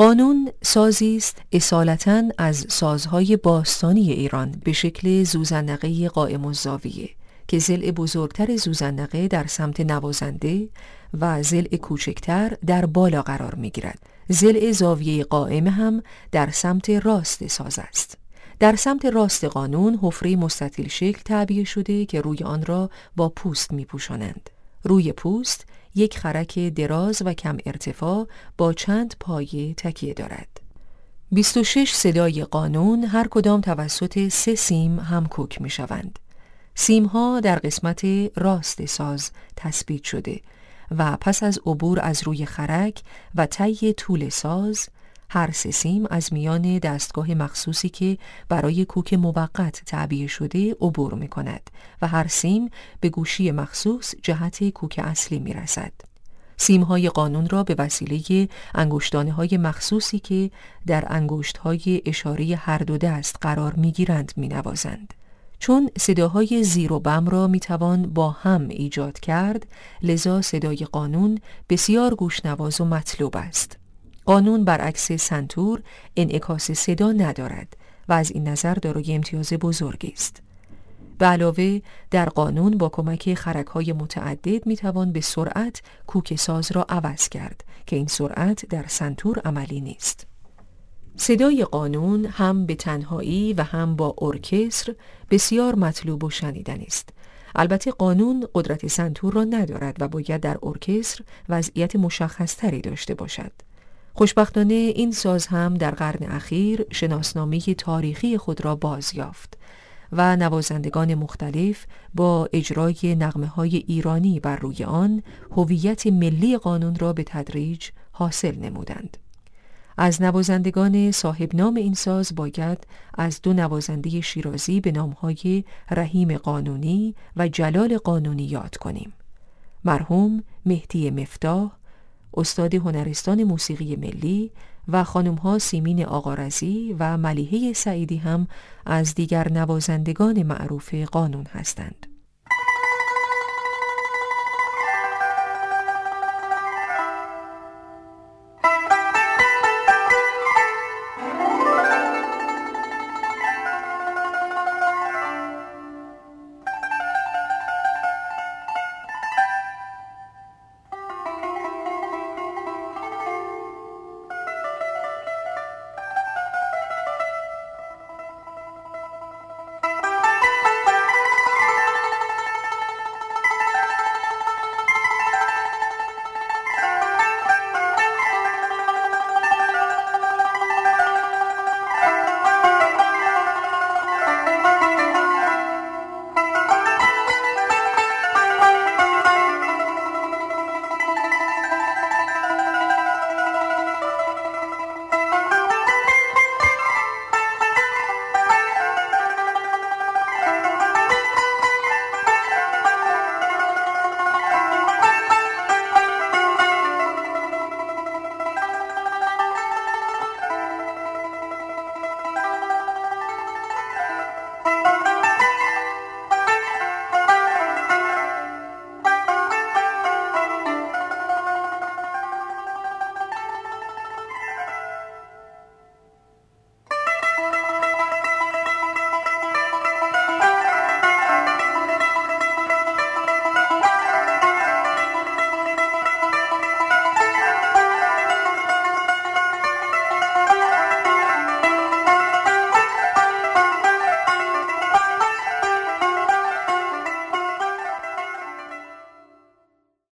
قانون سازی است اصالتا از سازهای باستانی ایران به شکل زوزنقه قائم الزاویه که زل بزرگتر زوزنقه در سمت نوازنده و زل کوچکتر در بالا قرار می گیرد. زل زاویه قائم هم در سمت راست ساز است. در سمت راست قانون حفره مستطیل شکل تعبیه شده که روی آن را با پوست می پوشانند. روی پوست یک خرک دراز و کم ارتفاع با چند پایه تکیه دارد. 26 صدای قانون هر کدام توسط سه سیم هم کوک می شوند. سیم ها در قسمت راست ساز تثبیت شده و پس از عبور از روی خرک و طی طول ساز هر سه سیم از میان دستگاه مخصوصی که برای کوک موقت تعبیه شده عبور می کند و هر سیم به گوشی مخصوص جهت کوک اصلی می رسد. سیم های قانون را به وسیله انگشتانه های مخصوصی که در انگشت های اشاره هر دو دست قرار می گیرند می نوازند. چون صداهای زیر و بم را می توان با هم ایجاد کرد لذا صدای قانون بسیار گوشنواز و مطلوب است قانون برعکس سنتور انعکاس صدا ندارد و از این نظر دارای امتیاز بزرگی است به علاوه در قانون با کمک خرک های متعدد می توان به سرعت کوک ساز را عوض کرد که این سرعت در سنتور عملی نیست صدای قانون هم به تنهایی و هم با ارکستر بسیار مطلوب و شنیدنی است. البته قانون قدرت سنتور را ندارد و باید در ارکستر وضعیت مشخصتری داشته باشد. خوشبختانه این ساز هم در قرن اخیر شناسنامه تاریخی خود را باز یافت و نوازندگان مختلف با اجرای نغمه های ایرانی بر روی آن هویت ملی قانون را به تدریج حاصل نمودند. از نوازندگان صاحب نام این ساز باید از دو نوازنده شیرازی به نامهای رحیم قانونی و جلال قانونی یاد کنیم. مرحوم مهدی مفتاح، استاد هنرستان موسیقی ملی و خانمها سیمین آقارزی و ملیحه سعیدی هم از دیگر نوازندگان معروف قانون هستند.